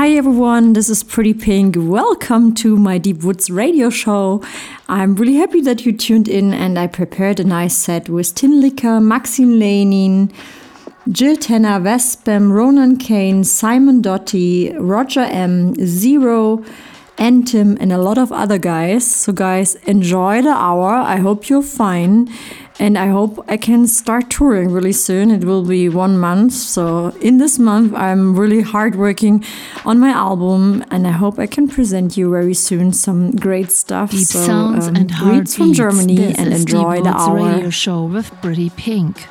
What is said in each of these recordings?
Hi everyone, this is Pretty Pink. Welcome to my Deep Woods radio show. I'm really happy that you tuned in and I prepared a nice set with Tinlicker, Maxine Lenin, Jill Tanner, Vespem, Ronan Kane, Simon Doty, Roger M, Zero, Antim, and a lot of other guys. So, guys, enjoy the hour. I hope you're fine. And I hope I can start touring really soon. It will be one month. So, in this month, I'm really hard working on my album. And I hope I can present you very soon some great stuff. Deep so, sounds um, and hard greets from. Germany This and enjoy the hour. radio show with Pretty Pink.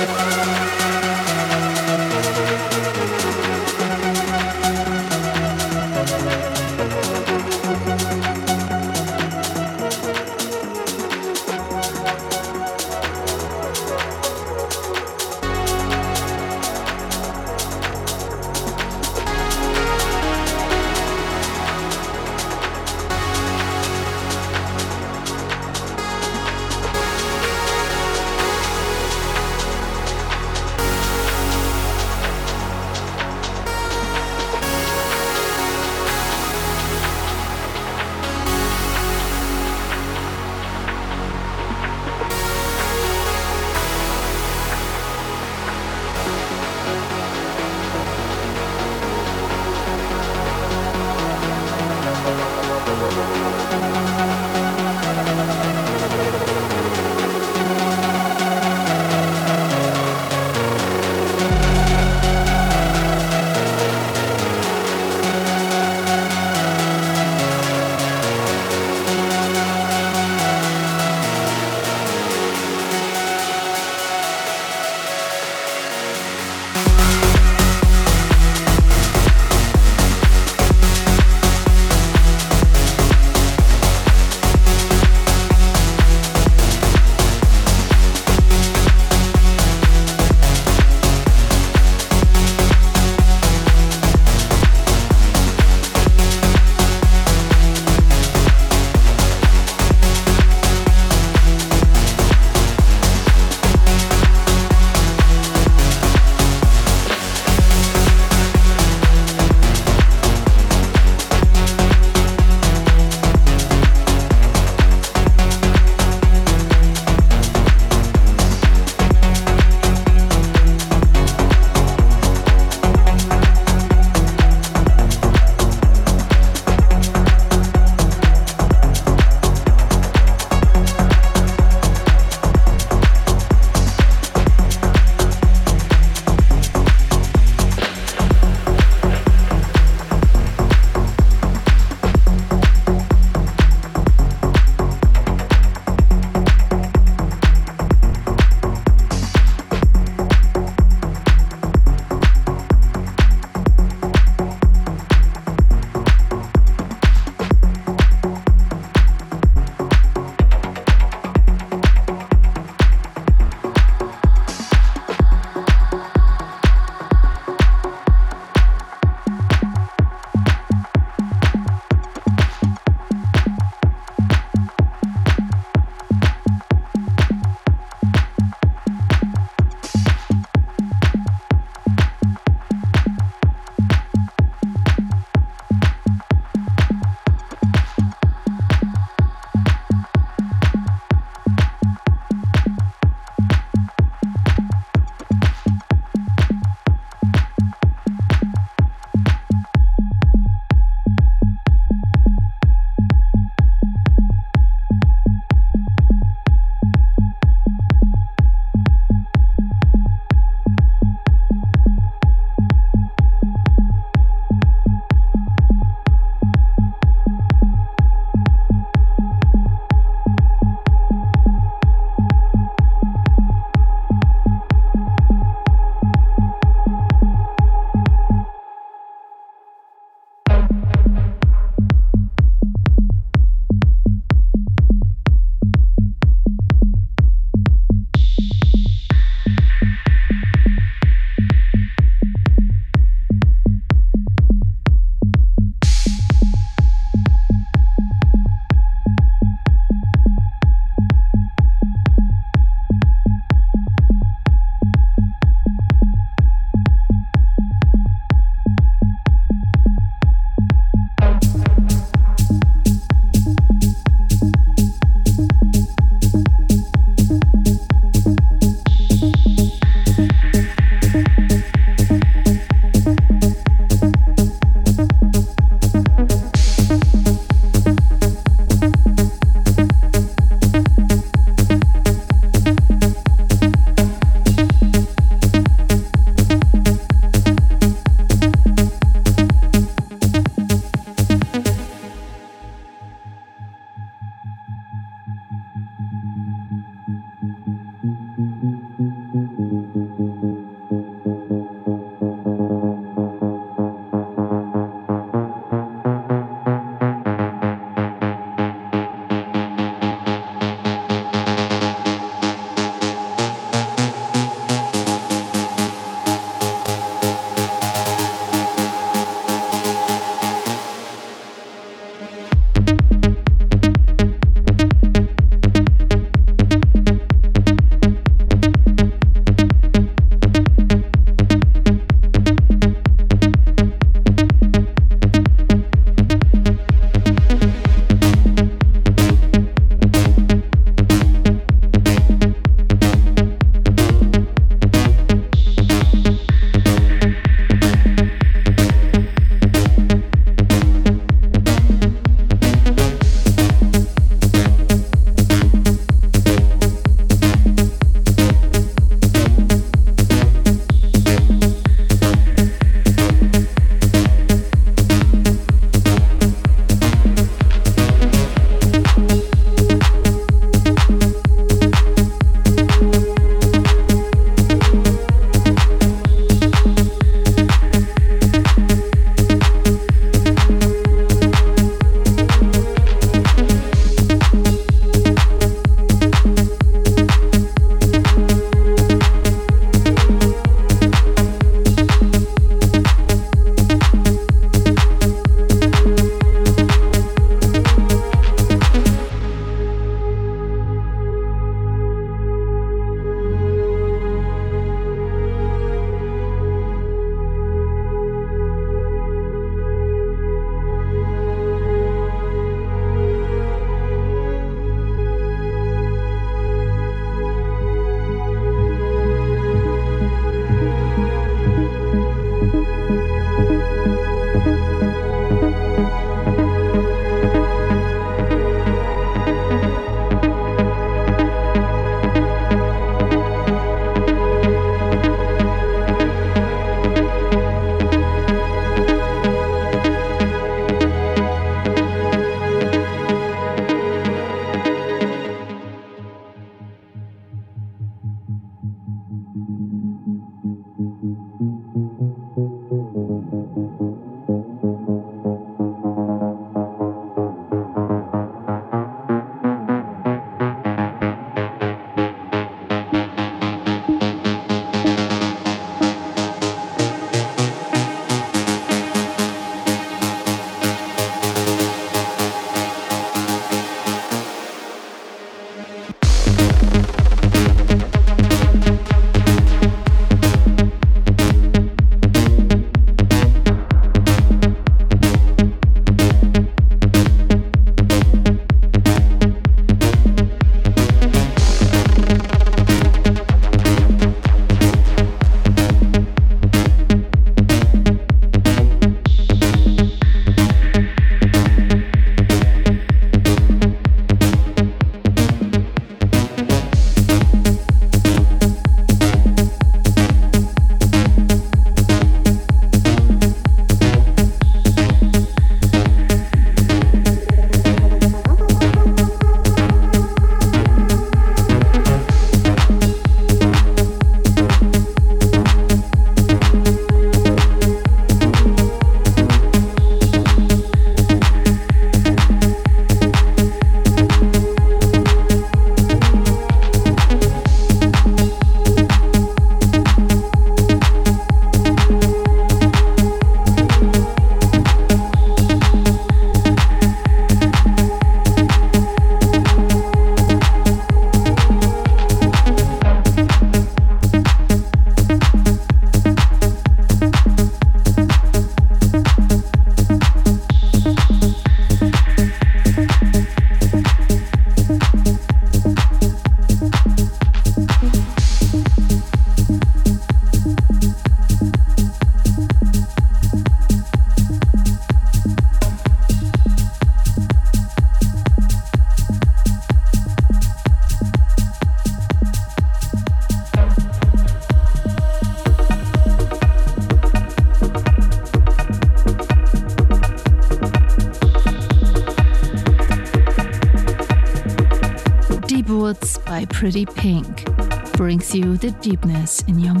Deepness in your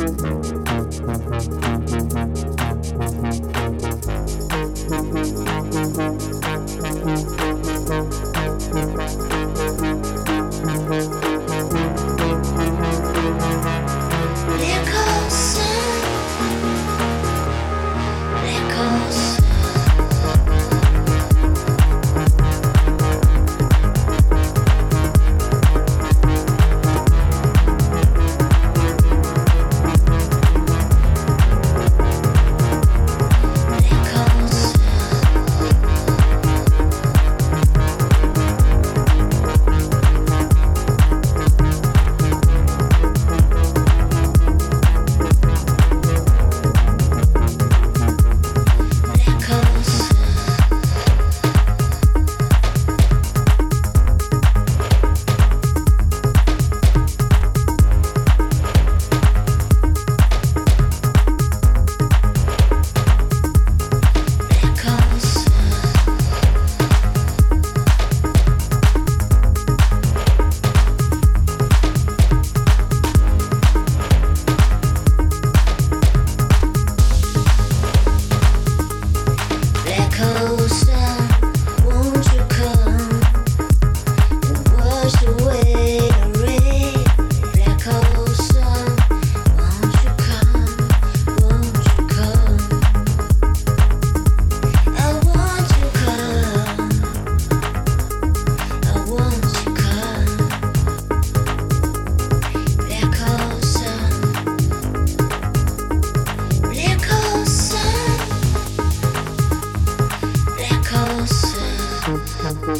Música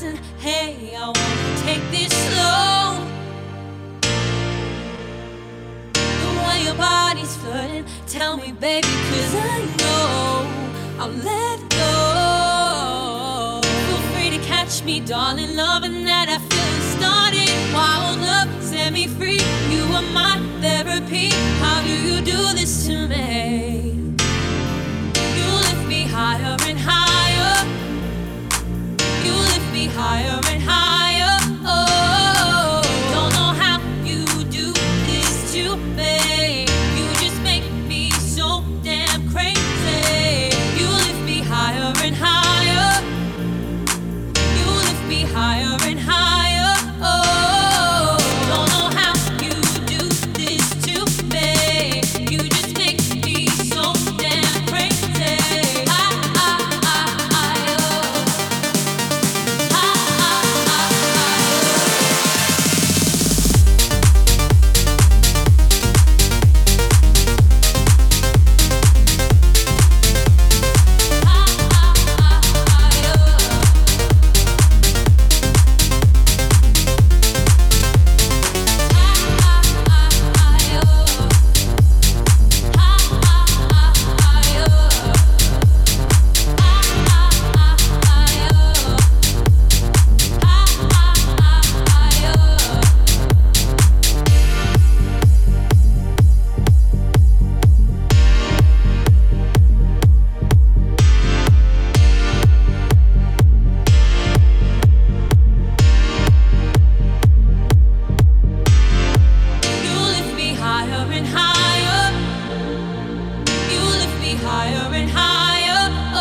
listen. Hey, I wanna take this slow. The way your body's flirting, tell me, baby, cause I know I'll let go. Feel free to catch me, darling, loving that I feel started. Wild love, set me free. You are my therapy. How do you do this to me? higher.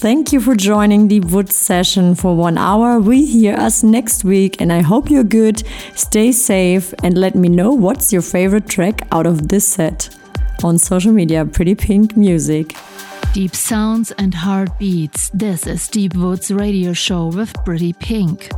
Thank you for joining the Wood session for one hour. We hear us next week, and I hope you're good. Stay safe, and let me know what's your favorite track out of this set. On social media, Pretty Pink Music. Deep sounds and heartbeats. This is Deep Woods Radio Show with Pretty Pink.